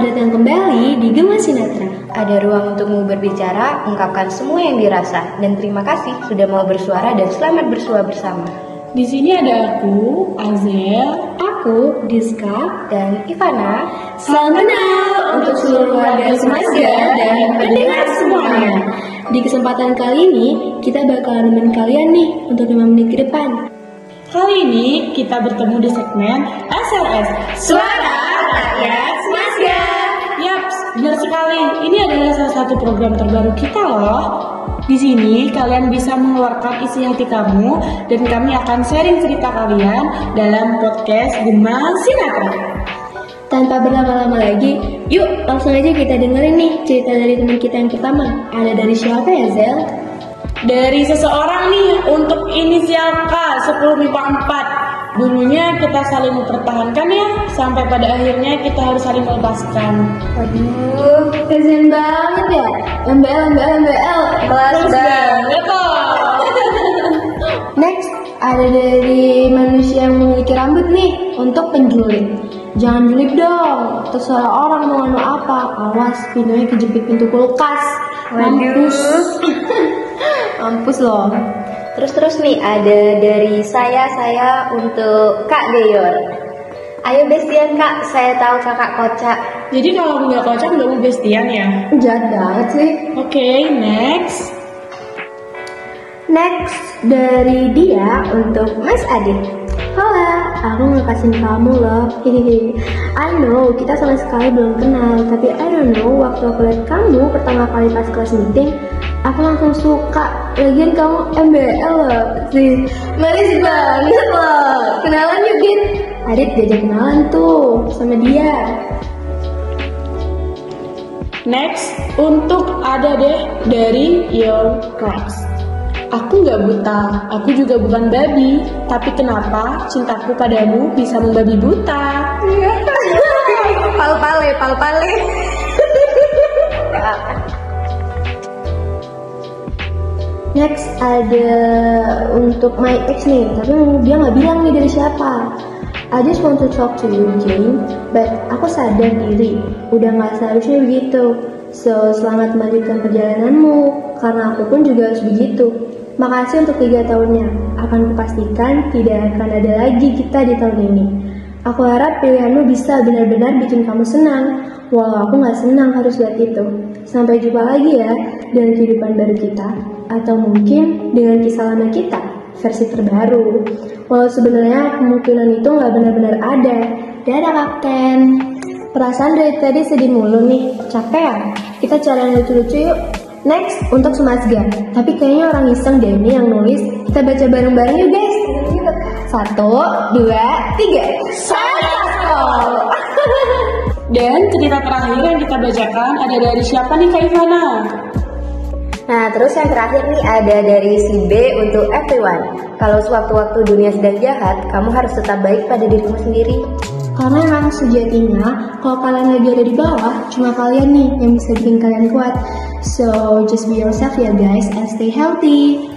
selamat datang kembali di Gema Sinatra. Ada ruang untukmu berbicara, ungkapkan semua yang dirasa, dan terima kasih sudah mau bersuara dan selamat bersua bersama. Di sini ada aku, Azel, Aku, Diska, Dan Ivana, Salam kenal untuk seluruh warga Semasga dan pendengar semuanya. Di kesempatan kali ini, kita bakalan nemenin kalian nih untuk 5 menit ke depan. kali ini kita bertemu di segmen SRS. Suara satu program terbaru kita loh. Di sini kalian bisa mengeluarkan isi hati kamu dan kami akan sharing cerita kalian dalam podcast Gema Sinatra. Tanpa berlama-lama lagi, yuk langsung aja kita dengerin nih cerita dari teman kita yang pertama. Ada dari siapa ya, Zel? Dari seseorang nih untuk inisial K 10 MIPA 4 Dulunya kita saling mempertahankan ya Sampai pada akhirnya kita harus saling melepaskan Waduh, kasihan banget ya. MBL, MBL, MBL. kelas banget Next, ada dari manusia yang memiliki rambut nih untuk penculik. Jangan julid dong, terserah orang mau nganu apa. Awas, pintunya kejepit pintu kulkas. Mampus. Mampus loh. Terus-terus nih ada dari saya, saya untuk Kak Deyor. Ayo bestian Kak, saya tahu kakak kocak. Jadi kalau nggak kocak nggak mau bestian ya Jahat banget sih. Oke next Next, dari dia untuk Mas Adit. Halo, aku ngekasin kamu loh. Hehehe. I know kita sama sekali belum kenal, tapi I don't know waktu aku lihat kamu pertama kali pas kelas meeting, aku langsung suka. Lagian kamu MBL loh, sih. Manis banget loh. Kenalan yuk, Dit. Adit diajak kenalan tuh sama dia. Next untuk ada deh dari Your Crocs Aku nggak buta, aku juga bukan babi Tapi kenapa cintaku padamu bisa membabi buta? Pal-pale, pal-pale. Next ada untuk my ex nih, tapi dia nggak bilang nih dari siapa. I just want to talk to you, Jane, but aku sadar diri, udah nggak seharusnya begitu. So, selamat melanjutkan perjalananmu, karena aku pun juga harus begitu. Makasih untuk tiga tahunnya, akan kupastikan tidak akan ada lagi kita di tahun ini. Aku harap pilihanmu bisa benar-benar bikin kamu senang, walau aku nggak senang harus lihat itu. Sampai jumpa lagi ya dengan kehidupan baru kita, atau mungkin dengan kisah lama kita, versi terbaru. Walau sebenarnya kemungkinan itu nggak benar-benar ada. Dadah kapten. Perasaan dari tadi sedih mulu nih, capek ya? Kita cari yang lucu-lucu yuk. Next, untuk Sumasga. Tapi kayaknya orang iseng deh ini yang nulis. Kita baca bareng-bareng yuk guys. Satu, dua, tiga. Salah. Dan cerita terakhir yang kita bacakan ada dari siapa nih Kak Ivana? Nah, terus yang terakhir nih ada dari si B untuk everyone. Kalau sewaktu-waktu dunia sedang jahat, kamu harus tetap baik pada dirimu sendiri. Karena emang sejatinya kalau kalian lagi ada di bawah, cuma kalian nih yang bisa bikin kalian kuat. So just be yourself ya guys and stay healthy.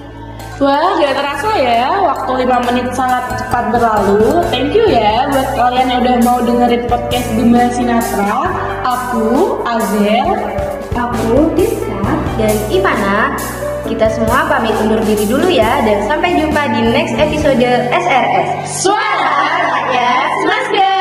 Wah, gak terasa ya, waktu 5 menit sangat cepat berlalu. Thank you ya buat kalian yang udah mau dengerin podcast Gema Sinatra. Aku, Azel, Aku Diska. Dan Ivana, kita semua pamit undur diri dulu ya dan sampai jumpa di next episode SRS. Suara Rakyat Semasga.